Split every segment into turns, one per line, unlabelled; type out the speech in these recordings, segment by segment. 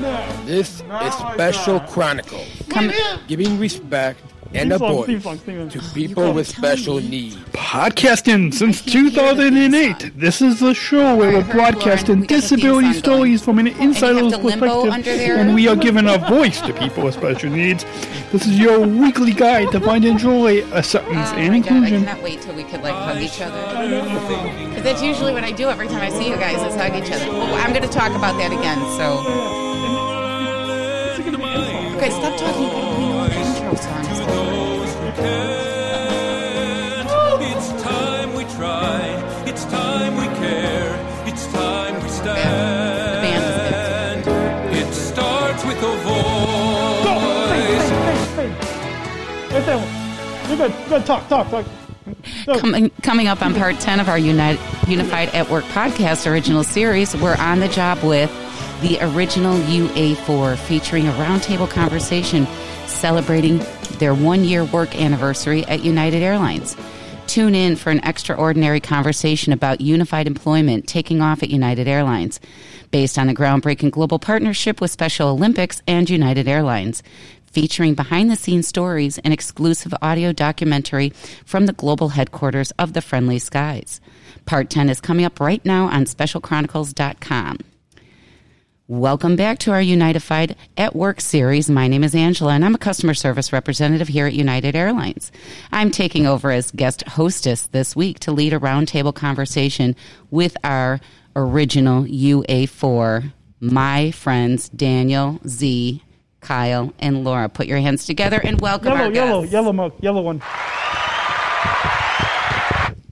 This is Special Chronicles, giving respect and a voice to people with special needs.
Podcasting since 2008. This is the show where we're broadcasting disability stories from an insider's perspective, and we are giving a voice to people with special needs. This is your weekly guide to find and joy, acceptance,
Oh
and
my god, I
inclusion.
cannot wait till we could like hug each other. Because that's usually what I do every time I see you guys is hug each other. Well, I'm going to talk about that again. So, okay, stop talking. You gotta- know what intro song is.
It's time we try. It's time we care. It's time we
The band is
stand. It starts with a
Go! Hey,
voice.
hey, hey, hey. Right there. You're good. Good. Talk, talk, talk.
Coming, coming up on part 10 of our United, Unified at Work podcast original series, we're on the job with the original UA4, featuring a roundtable conversation celebrating their one year work anniversary at United Airlines. Tune in for an extraordinary conversation about unified employment taking off at United Airlines, based on a groundbreaking global partnership with Special Olympics and United Airlines featuring behind the scenes stories and exclusive audio documentary from the global headquarters of the Friendly Skies. Part 10 is coming up right now on specialchronicles.com. Welcome back to our Unified at Work series. My name is Angela and I'm a customer service representative here at United Airlines. I'm taking over as guest hostess this week to lead a roundtable conversation with our original UA4, my friends Daniel, Z, Kyle, and Laura. Put your hands together and welcome
Yellow,
our
yellow,
guests.
yellow, mo- yellow one.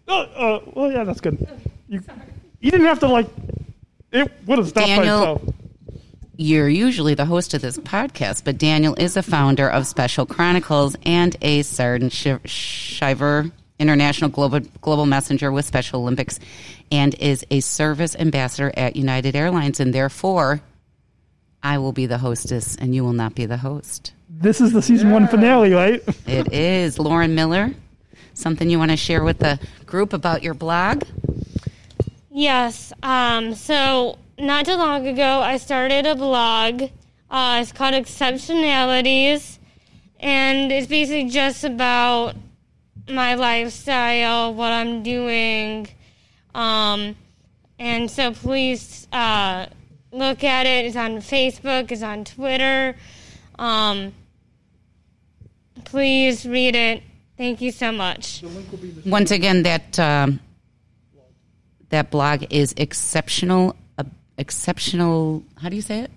Oh, uh, well, yeah, that's good. You, you didn't have to like. It would have stopped
Daniel-
by itself.
You're usually the host of this podcast, but Daniel is a founder of Special Chronicles and a Sargent Shiv- Shriver International Global, Global Messenger with Special Olympics and is a service ambassador at United Airlines. And therefore, I will be the hostess and you will not be the host.
This is the season one finale, right?
It is Lauren Miller. Something you want to share with the group about your blog?
Yes. Um, so not too long ago, I started a blog. Uh, it's called Exceptionalities, and it's basically just about my lifestyle, what I'm doing. Um, and so please uh, look at it. It's on Facebook. It's on Twitter. Um, please read it. Thank you so much.
Once again, that um, that blog is exceptional. Exceptional. How do you say it?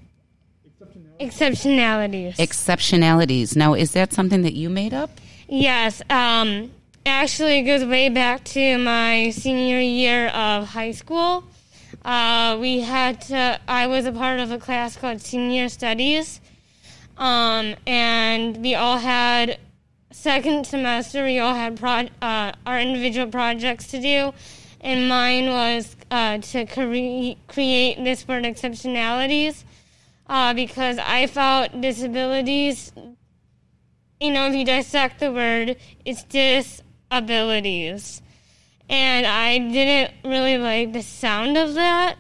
Exceptionalities.
Exceptionalities. Now, is that something that you made up?
Yes. Um, actually, it goes way back to my senior year of high school. Uh, we had to, I was a part of a class called Senior Studies. Um, and we all had, second semester, we all had pro- uh, our individual projects to do. And mine was uh, to cre- create this word exceptionalities uh, because I felt disabilities you know, if you dissect the word, it's disabilities. And I didn't really like the sound of that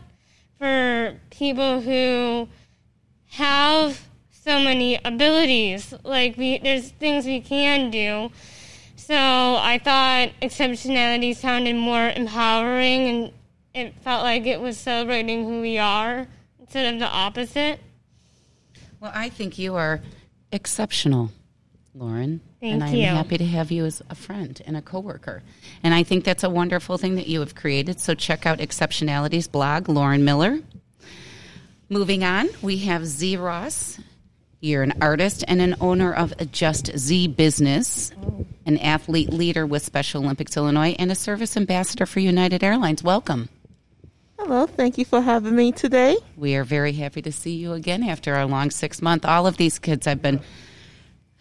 for people who have so many abilities. Like, we, there's things we can do. So I thought exceptionality sounded more empowering and it felt like it was celebrating who we are instead of the opposite.
Well, I think you are exceptional, Lauren.
Thank
and I'm
you.
happy to have you as a friend and a coworker. And I think that's a wonderful thing that you have created. So check out Exceptionalities blog, Lauren Miller. Moving on, we have Z Ross. You're an artist and an owner of Just Z Business, an athlete leader with Special Olympics Illinois, and a service ambassador for United Airlines. Welcome.
Hello, thank you for having me today.
We are very happy to see you again after our long six month. All of these kids I've been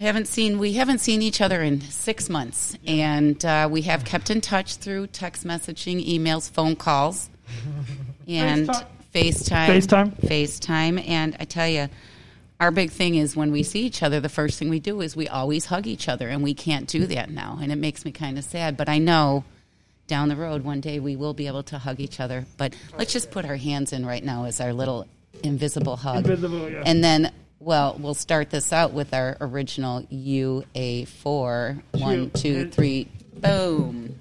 haven't seen. We haven't seen each other in six months, and uh, we have kept in touch through text messaging, emails, phone calls, and FaceTime.
FaceTime.
FaceTime. And I tell you, our big thing is when we see each other, the first thing we do is we always hug each other, and we can't do that now, and it makes me kind of sad. But I know down the road one day we will be able to hug each other. But let's just put our hands in right now as our little Invisible hug.
Invisible, yeah.
And then, well, we'll start this out with our original UA4. One, two, three, boom.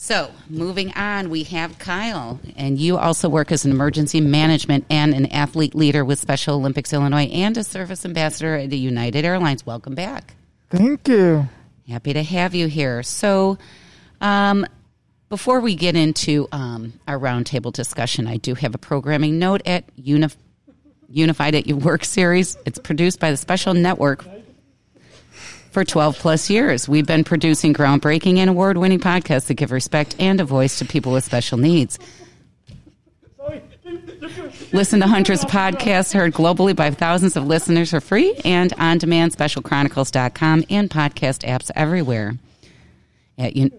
So, moving on, we have Kyle, and you also work as an emergency management and an athlete leader with Special Olympics Illinois and a service ambassador at United Airlines. Welcome back.
Thank you.
Happy to have you here. So, um, before we get into um, our roundtable discussion, I do have a programming note at Unif- Unified at Your Work series. It's produced by the Special Network for 12 plus years. We've been producing groundbreaking and award winning podcasts that give respect and a voice to people with special needs. Listen to Hunter's of podcasts heard globally by thousands of listeners for free and on demand, specialchronicles.com and podcast apps everywhere. At Un-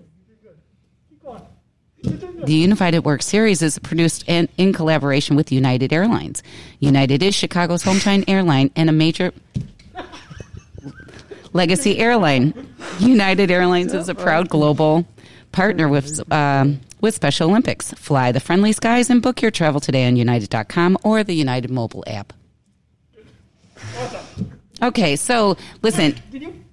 the Unified at Work series is produced in, in collaboration with United Airlines. United is Chicago's hometown airline and a major legacy airline. United Airlines is a proud global partner with um, with Special Olympics. Fly the friendly skies and book your travel today on United.com or the United mobile app. Okay, so listen.
Did you,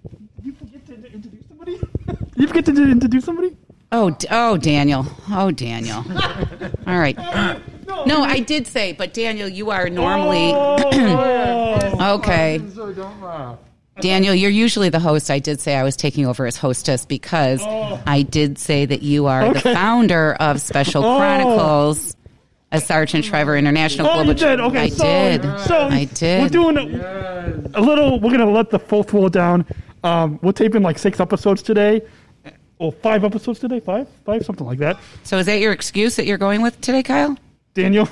you forget to introduce somebody? you forget to introduce somebody?
Oh, oh, Daniel. Oh, Daniel. All right. No, I did say, but Daniel, you are normally okay.
So don't laugh.
Daniel, you're usually the host. I did say I was taking over as hostess because I did say that you are the founder of Special Chronicles, a Sargent Trevor International
Oh,
Global.
you did. Okay,
I
so,
did.
So
I did.
We're doing a, a little. We're gonna let the fourth wall down. Um, we're taping like six episodes today, or five episodes today. Five, five, something like that.
so is that your excuse that you're going with today, Kyle?
Daniel.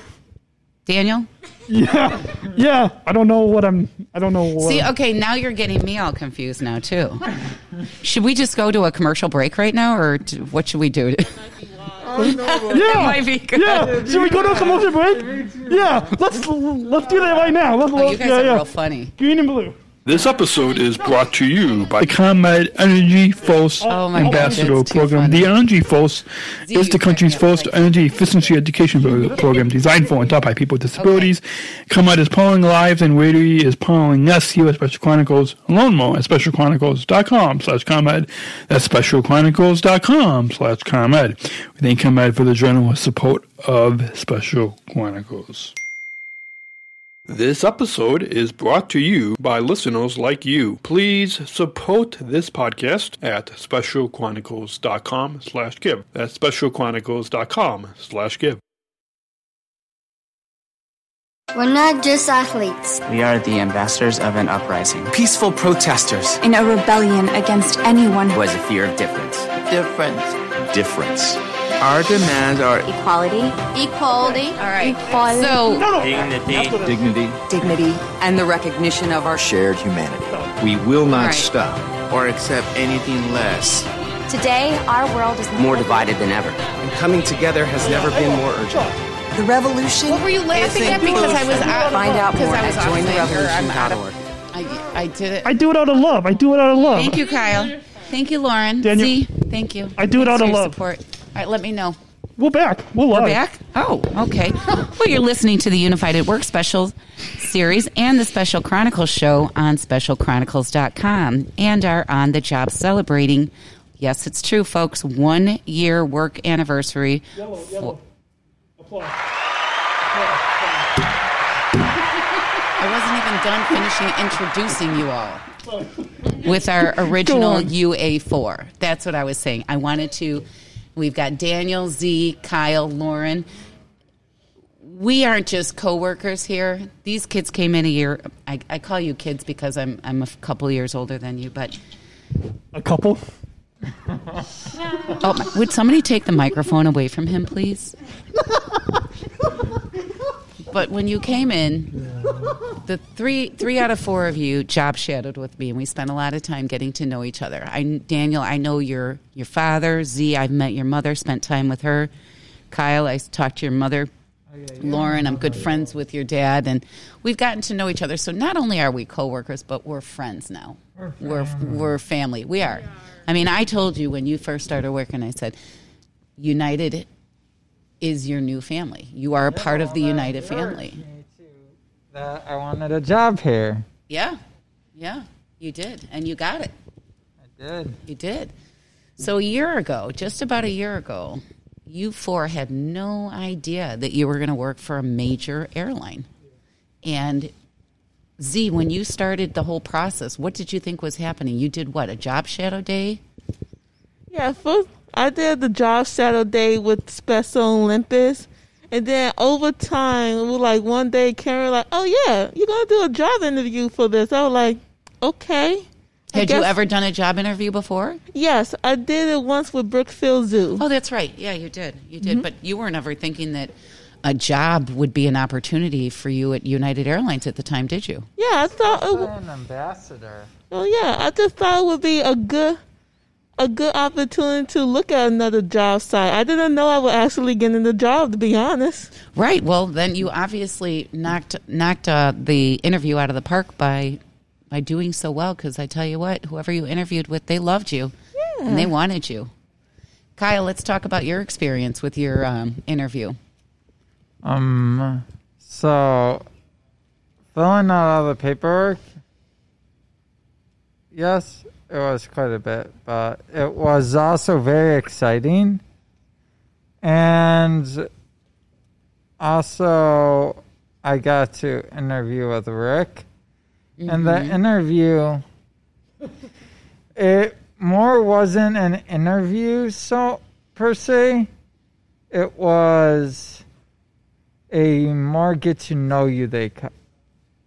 Daniel?
Yeah, yeah. I don't know what I'm. I don't know what.
See, okay, now you're getting me all confused now too. should we just go to a commercial break right now, or d- what should we do?
yeah,
might be good.
yeah. Should we go to a commercial break? Yeah, let's let's do that right now. Let's,
Oh, you guys
yeah,
are
yeah.
real funny.
Green and blue.
This episode is brought to you by
The ComEd Energy Force
oh, oh my God,
Ambassador Program.
funny.
The Energy Force
Z,
is the country's
me up.
first energy efficiency education program designed for and taught by people with disabilities. ComEd is powering lives and Rady is powering us here at Special Chronicles. Learn more at specialchronicles.com slash ComEd. That's specialchronicles.com slash ComEd. We thank ComEd for the generous support of Special Chronicles.
This episode is brought to you by listeners like you. Please support this podcast at specialchronicles.com slash give. That's specialchronicles.com slash give.
We're not just athletes.
We are the ambassadors of an uprising
Peaceful protesters.
in a rebellion against anyone
who has a fear of difference.
Difference.
Difference.
Our demands are
equality,
Equality.
All right.
equality,
So,
dignity,
Dignity.
dignity, and the recognition of our
Shared humanity. We will not
right.
stop.
or accept anything less.
Today, our world is
More divided than ever.
And coming together has never been more urgent.
the revolution.
what were you laughing at because I was out?
Find out
because
more
I was
at
off mic, or I'm
jointherevolution.org.
I, I did it.
I do it out of love. I do it out of love.
Thank you, Kyle. Thank you, Lauren.
Daniel-
Z, thank you.
I do it
Thanks
out of love.
Support. All right, let me know.
We're back. We're live.
We're back? Oh, okay. well, you're listening to the Unified at Work special series and the Special Chronicles show on specialchronicles.com and are on the job celebrating, yes, it's true, folks, one year work anniversary. Yellow, for- I wasn't even done finishing introducing you all with our original UA4. That's what I was saying. I wanted to. We've got Daniel, Z, Kyle, Lauren. We aren't just coworkers here. These kids came in a year. I, I call you kids because I'm I'm a couple years older than you. But
A couple.
oh, my- would somebody take the microphone away from him, please? But when you came in, the three three out of four of you job shadowed with me, and we spent a lot of time getting to know each other. I, Daniel, I know your your father. Z, I've met your mother, spent time with her. Kyle, I talked to your mother. Oh, Lauren, I'm good friends with your dad, and we've gotten to know each other. So not only are we coworkers, but we're friends now. We're we're family. We are. I mean, I told you when you first started working, I said, United is your new family. You are a part of the United family.
that I wanted a job here.
Yeah, yeah, you did, and you got it.
I did.
You did. So a year ago, just about a year ago, you four had no idea that you were going to work for a major airline. And Z, when you started the whole process, what did you think was happening? You did what? A job shadow day?
Yeah, first I did the job shadow day with Special Olympics. And then over time, it was like one day, Karen like, "Oh yeah, you're gonna do a job interview for this." I was like, "Okay." I
Had you ever done a job interview before?
Yes, I did it once with Brookfield Zoo.
Oh, that's right. Yeah, you did. You did. Mm-hmm. But you weren't ever thinking that a job would be an opportunity for you at United Airlines at the time, did you?
Yeah, I thought. It, w-
an ambassador.
oh yeah, I just thought it would be a good, a good opportunity to look at another job site. I didn't know I would actually get in the job, to be honest.
Right. Well, then you obviously knocked knocked uh, the interview out of the park by by doing so well. Because I tell you what, whoever you interviewed with, they loved you and they wanted you. Kyle, let's talk about your experience with your um, interview.
Um, so filling out all the paperwork. Yes, it was quite a bit, but it was also very exciting. And also, I got to interview with Rick. And the
Mhm.
interview, it more wasn't an interview, so per se. It was a more get to know you they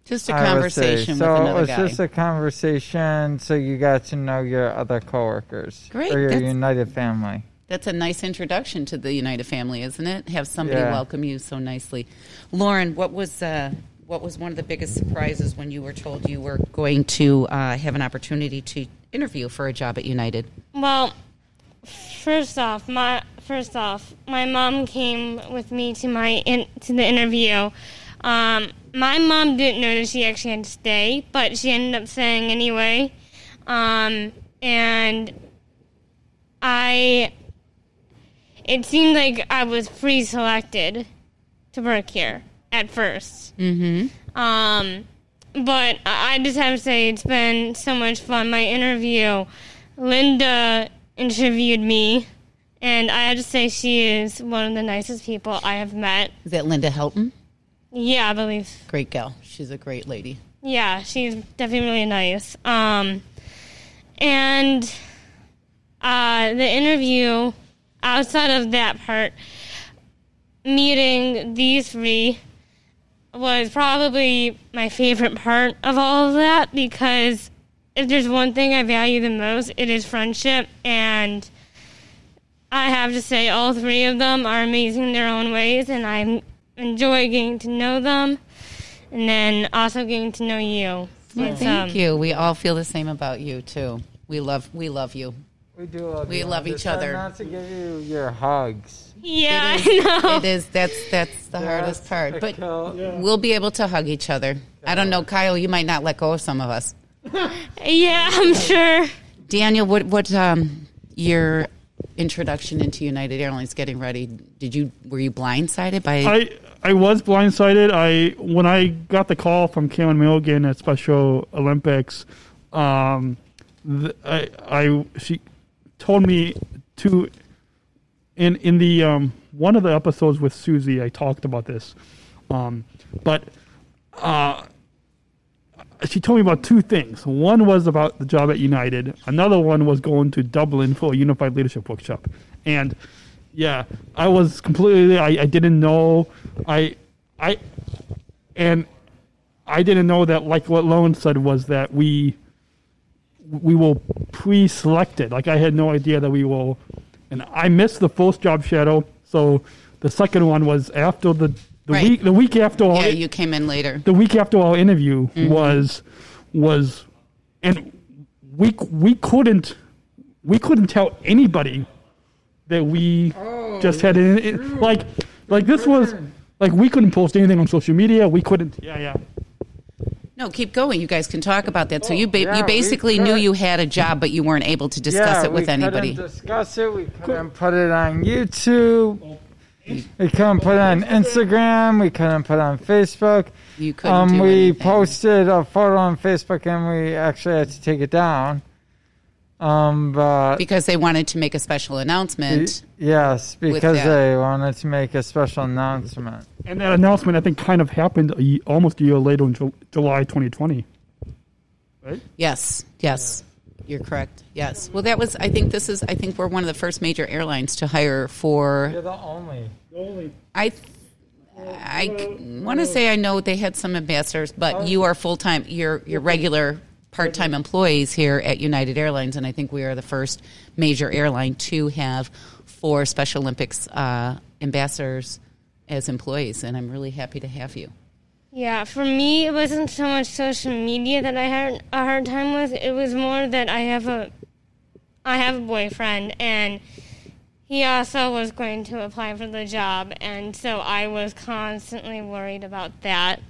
Just a
I would say.
conversation
so
with another
it was
guy.
just a conversation so you got to know your other coworkers
Great,
or your
that's-
united family
That's a nice introduction to the United family, isn't it? Have somebody
Yeah.
welcome you so nicely. Lauren, what was uh, what was one of the biggest surprises when you were told you were going to uh, have an opportunity to interview for a job at United?
Well, first off, my first off, my mom came with me to my in, to the interview. Um, my mom didn't know that she actually had to stay, but she ended up staying anyway. Um, and I, it seemed like I was pre-selected to work here at first.
Mm-hmm.
Um, but I I just have to say it's been so much fun. My interview, Linda interviewed me, and I have to say she is one of the nicest people I have met.
Is that Linda Helton?
Yeah, I believe.
Great gal. She's a great lady.
Yeah, she's definitely really nice. Um, and uh, the interview, outside of that part, meeting these three was probably my favorite part of all of that because if there's one thing I value the most, it is friendship. And I have to say, all three of them are amazing in their own ways, and I enjoy getting to know them and then also getting to know you.
Well,
It's,
thank
um,
you. We all feel the same about you too. We love we love you.
we do love
We
you.
love
I
each
just
other.
not to give you your hugs
Yeah,
It is,
I know.
it is that's that's the hardest
That's
part. But
kill-
we'll be able to hug each other. I don't know, Kyle. You might not let go of some of us.
Yeah, I'm sure.
Daniel, what what um your introduction into United Airlines getting ready? Did you were you blindsided by?
I I was blindsided. I when I got the call from Cameron Milligan at Special Olympics, um, I I she told me to in in the um one of the episodes with Susie. I talked about this, um, but uh. She told me about two things. One was about the job at United. Another one was going to Dublin for a unified leadership workshop. And yeah, I was completely. I, I didn't know. I I and I didn't know that. Like what Lone said was that we we will pre-selected. Like I had no idea that we will. And I missed the first job shadow. So the second one was after the the
Right.
week the week after all
yeah, you came in later.
the week after our interview
Mhm.
was was and we we couldn't we couldn't tell anybody that we just had it, it- like like this was like we couldn't post anything on social media we couldn't yeah yeah
No, keep going. You guys can talk about that. So you ba-
yeah,
you basically knew you had a job, but you weren't able to discuss
yeah,
it with
we
anybody.
couldn't discuss it we couldn't put it on youtube We couldn't put it on Instagram. We couldn't put it on Facebook.
You couldn't
Um,
do
we
anything.
posted a photo on Facebook and we actually had to take it down. Um, but
because they wanted to make a special announcement.
yes, because they wanted to make a special announcement.
And that announcement, I think, kind of happened a almost a year later in Ju- July 2020. Right?
Yes, yes, you're correct. Yes. Well, that was. I think this is. I think we're one of the first major airlines to hire for.
You're the only.
only.
I. I want to say I know they had some ambassadors, but you are full time. You're you're regular part time employees here at United Airlines, and I think we are the first major airline to have four Special Olympics uh, ambassadors as employees, and I'm really happy to have you.
Yeah, for me, it wasn't so much social media that I had a hard time with. It was more that I have a, I have a boyfriend, and he also was going to apply for the job, and so I was constantly worried about that.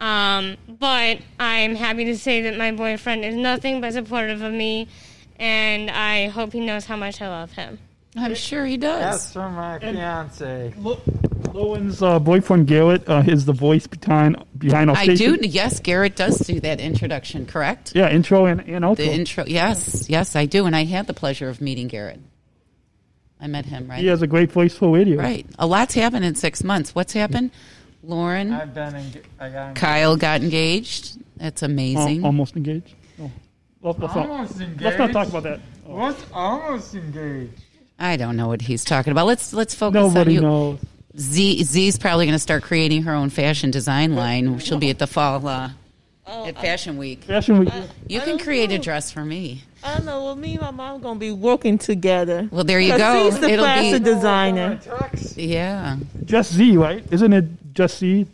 Um, but I'm happy to say that my boyfriend is nothing but supportive of me, and I hope he knows how much I love him.
I'm sure he does.
That's from my fiance.
Lowen's uh, boyfriend Garrett uh, is the voice behind behind our
I
station.
do. Yes, Garrett does do that introduction, correct?
Yeah, intro and, and outro.
The intro. Yes, yes, I do, and I had the pleasure of meeting Garrett. I met him, right?
He has a great voice for radio.
Right. A lot's happened in six months. What's happened? Lauren,
I've been. Enga- I got
Kyle got engaged. That's amazing.
Al- almost engaged. Oh. Let's, let's not,
Almost
let's not talk about that.
What's almost engaged?
I don't know what he's talking about. Let's let's focus
Nobody
on you.
knows.
Z Z's probably going to start creating her own fashion design line. She'll be at the fall uh, at Fashion Week.
Fashion Week.
You can create a dress for me.
I don't know. Well, me and my mom are gonna be working together.
Well, there you go.
She's the
It'll be-
fashion designer.
Yeah.
Just Z, right? Isn't it just Z?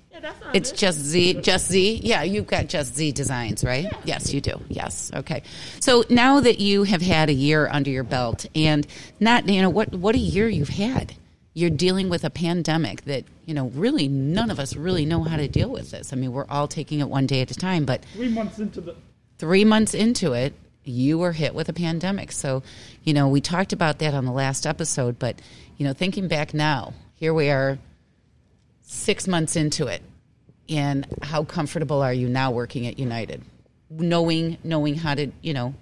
It's just Z, just Z. Yeah, you've got just Z designs, right? Yes, you do. Yes. Okay. So now that you have had a year under your belt, and not, you know, what what a year you've had. You're dealing with a pandemic that you know really none of us really know how to deal with this. I mean, we're all taking it one day at a time, but
Three months into the.
three months into it, you were hit with a pandemic. So, you know, we talked about that on the last episode, but, you know, thinking back now, here we are six months into it. And how comfortable are you now working at United? Knowing knowing how to, you know,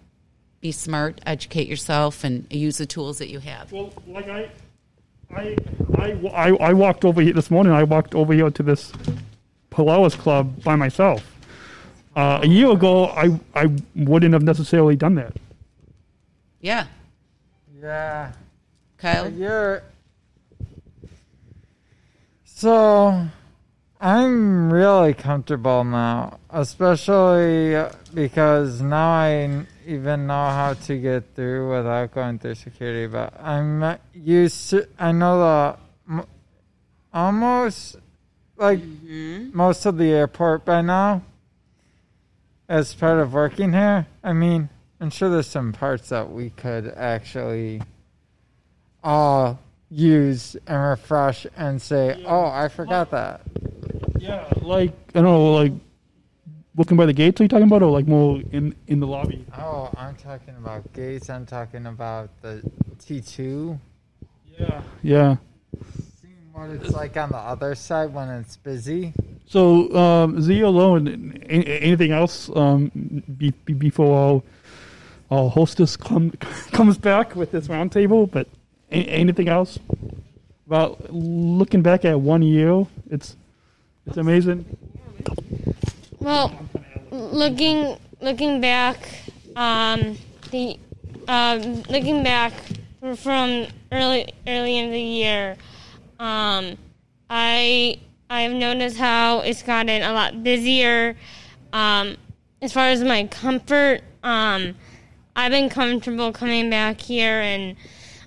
be smart, educate yourself and use the tools that you have.
Well, like I, I, I, I, I walked over here this morning. I walked over here to this Polaris Club by myself. Uh, a year ago, I, I wouldn't have necessarily done that.
Yeah.
Yeah.
Kyle?
You're. So, I'm really comfortable now, especially because now I even know how to get through without going through security. But I'm used to. I know the almost like mm-hmm. most of the airport by now. As part of working here, I mean, I'm sure there's some parts that we could actually all use and refresh and say, "Oh, I forgot that."
Yeah, like I don't know, like looking by the gates. Are you talking about, or like more in in the lobby?
Oh, I'm talking about gates. I'm talking about the T2.
Yeah. Yeah.
Seeing what it's like on the other side when it's busy.
So, um, Z alone. Anything else um, be, be, before our, our hostess come, comes back with this roundtable? But a- anything else about looking back at one year? It's it's amazing.
Well, looking looking back, um, the um, looking back from early early in the year, um, I I've noticed how it's gotten a lot busier. Um, as far as my comfort, um, I've been comfortable coming back here, and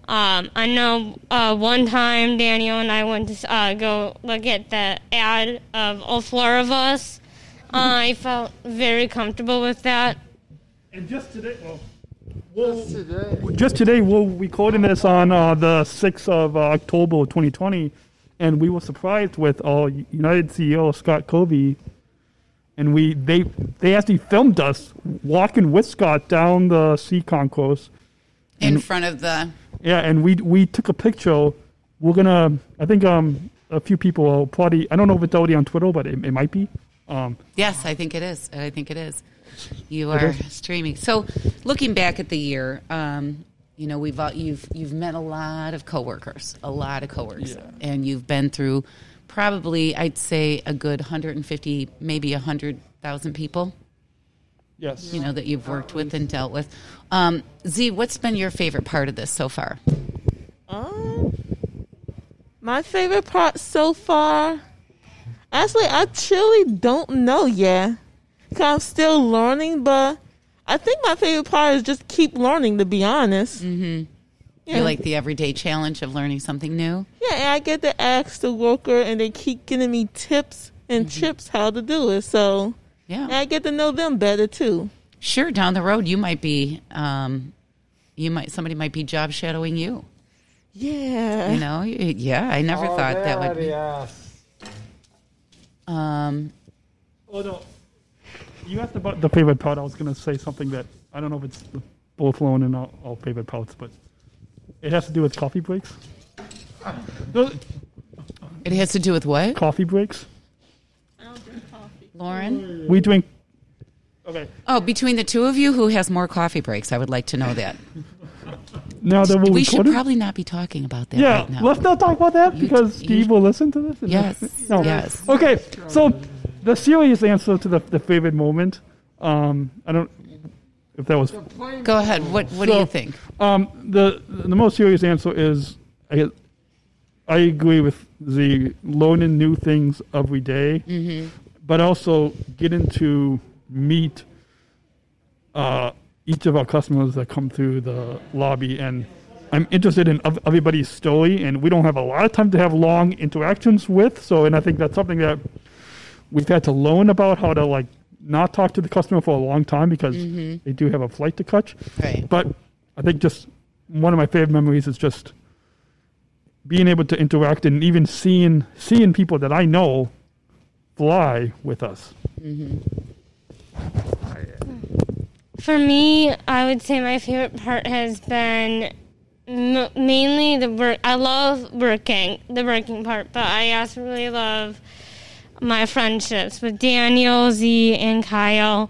um, I know uh, one time Daniel and I went to uh, go look at the ad of all four of us. Uh, I felt very comfortable with that.
And just today, well, just today, we're recording this on uh, the 6th of uh, October 2020, and we were surprised with our United CEO, Scott Kirby, and we they they actually filmed us walking with Scott down the C concourse.
In front of the
Yeah, and we we took a picture we're gonna. I think um a few people will probably. I don't know if it's already on Twitter, but it, it might be. Um,
Yes, I think it is. I think it is. You are
is?
streaming. So, looking back at the year, um, you know, we've you've you've met a lot of coworkers, a lot of coworkers, and you've been through probably, I'd say, a good 150, maybe 100,000 people.
Yes.
You know that you've worked with and dealt with. Um, Z, what's been your favorite part of this so far?
Um, my favorite part so far, actually, I truly don't know yet. Cause I'm still learning, but I think my favorite part is just keep learning. To be honest,
Mm-hmm.
Yeah.
You like the everyday challenge of learning something new?
yeah, and I get to ask the worker, and they keep giving me tips and trips how to do it. So
Yeah.
and I get to know them better too.
Sure, down the road you might be, um, you might somebody might be job shadowing you.
Yeah,
You know, yeah. I never
Oh,
thought that would be.
asked.
Um,
Oh no, you asked about the favorite part. I was gonna say something that I don't know if it's both Lauren and all, all favorite parts, but it has to do with coffee breaks. Those-
it has to do with what?
Coffee breaks.
Lauren.
We drink. Okay.
Oh, between the two of you, who has more coffee breaks? I would like to know that.
Now that we're
we should
recording-
probably not be talking about that
yeah,
right now.
let's not talk about that because Steve will listen to this.
Yes,
No.
yes.
Okay, so the serious answer to the, the favorite moment. Um, I don't if that was.
Go ahead. What What do
So,
you think?
Um, the the most serious answer is I I agree with the learning new things every day,
Mhm.
But also getting to meet uh, each of our customers that come through the lobby and. I'm interested in everybody's story, and we don't have a lot of time to have long interactions with. So, and I think that's something that we've had to learn about how to like not talk to the customer for a long time because
Mhm.
they do have a flight to catch.
Right.
But I think just one of my favorite memories is just being able to interact and even seeing seeing people that I know fly with us.
Mm-hmm.
For me, I would say my favorite part has been m- mainly the work. I love working, the working part, but I also really love my friendships with Daniel, Z, and Kyle.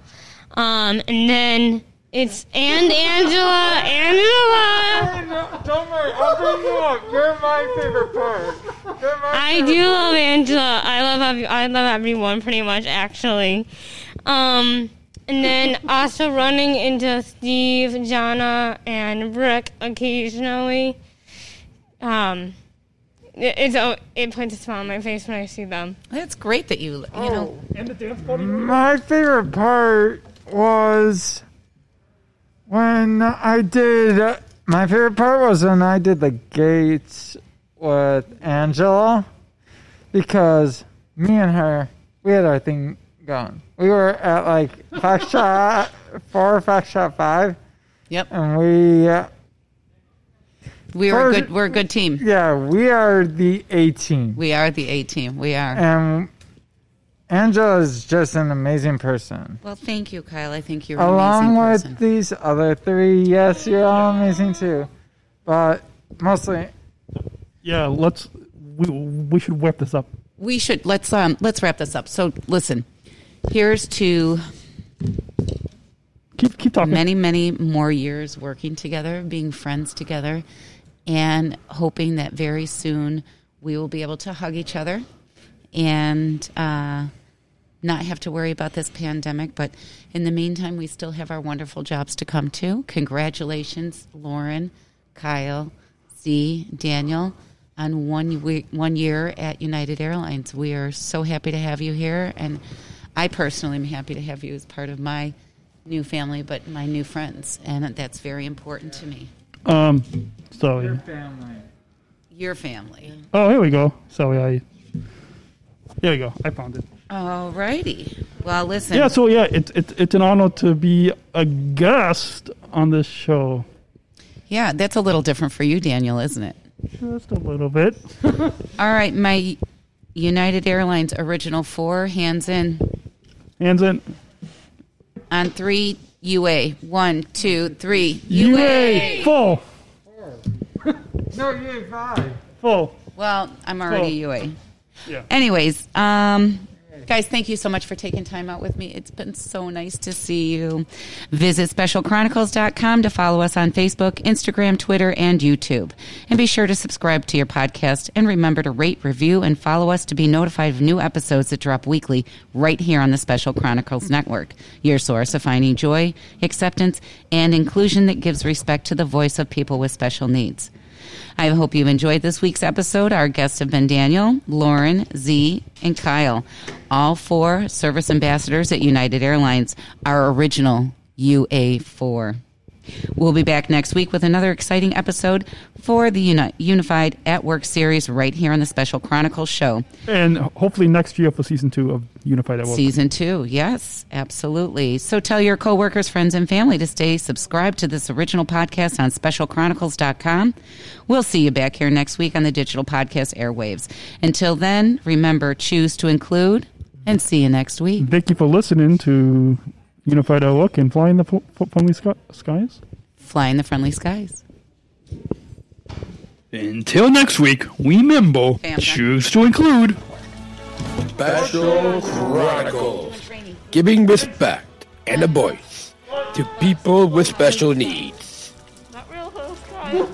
Um, and then it's and Angela, Angela.
Don't worry, I'll bring you up. You're my favorite part. You're my
I do love Angela. I love ev- I love everyone pretty much actually. Um, and then also running into Steve, Jana, and Rick occasionally. Um, it, it's oh, it puts a smile on my face when I see them.
It's great that you you know.
And the dance party.
My favorite part was when I did. My favorite part was when I did the gates with Angela because me and her, we had our thing going. We were at like Fact Shot 4, Fact Shot 5.
Yep.
And we. Uh,
We are a good. We're a good team.
yeah, we are the A team.
We are the A team. We are.
And Angela is just an amazing person.
Well, thank you, Kyle. I think you're an
Along with
person.
these other three, yes, you're all amazing too. But mostly,
Yeah, let's we we should wrap this up.
We should let's um let's wrap this up. So listen, here's to
keep keep talking.
Many many more years working together, being friends together, and hoping that very soon we will be able to hug each other and uh, not have to worry about this pandemic. But in the meantime, we still have our wonderful jobs to come to. Congratulations, Lauren, Kyle, Z, Daniel, on one we- one year at United Airlines. We are so happy to have you here, and I personally am happy to have you as part of my new family, but my new friends, and that's very important to me.
Um, so your
family.
Your family.
oh, here we go. Sorry, I. here we go. I found it.
All righty. Well, listen.
Yeah, so yeah, it's it's it's an honor to be a guest on this show.
Yeah, that's a little different for you, Daniel, isn't it?
Just a little bit.
All right, my United Airlines original four, hands in.
Hands in.
On three, UA. One, two, three.
UA full.
no, you five.
Full.
Well, I'm already
Oh.
UA.
Yeah.
Anyways, um, guys, thank you so much for taking time out with me. It's been so nice to see you. Visit specialchronicles.com to follow us on Facebook, Instagram, Twitter, and YouTube. And be sure to subscribe to your podcast and remember to rate, review, and follow us to be notified of new episodes that drop weekly right here on the Special Chronicles Network, your source of finding joy, acceptance, and inclusion that gives respect to the voice of people with special needs. I hope you've enjoyed this week's episode. Our guests have been Daniel, Lauren, Z, and Kyle, all four service ambassadors at United Airlines, our original UA4. We'll be back next week with another exciting episode for the Uni- Unified at Work series right here on the Special Chronicles show.
And hopefully next year for season two of Unified at Work.
Season two, yes, absolutely. So tell your coworkers, friends, and family to stay subscribed to this original podcast on specialchronicles.com. We'll see you back here next week on the digital podcast airwaves. Until then, remember, choose to include, and see you next week.
Thank you for listening to Unified at Work and Flying the F- F- Friendly Sky- Skies.
Fly in the friendly skies.
Until next week, We remember, choose to include.
Special Chronicles. Giving respect and a voice to people with special needs.
Not real host, guys.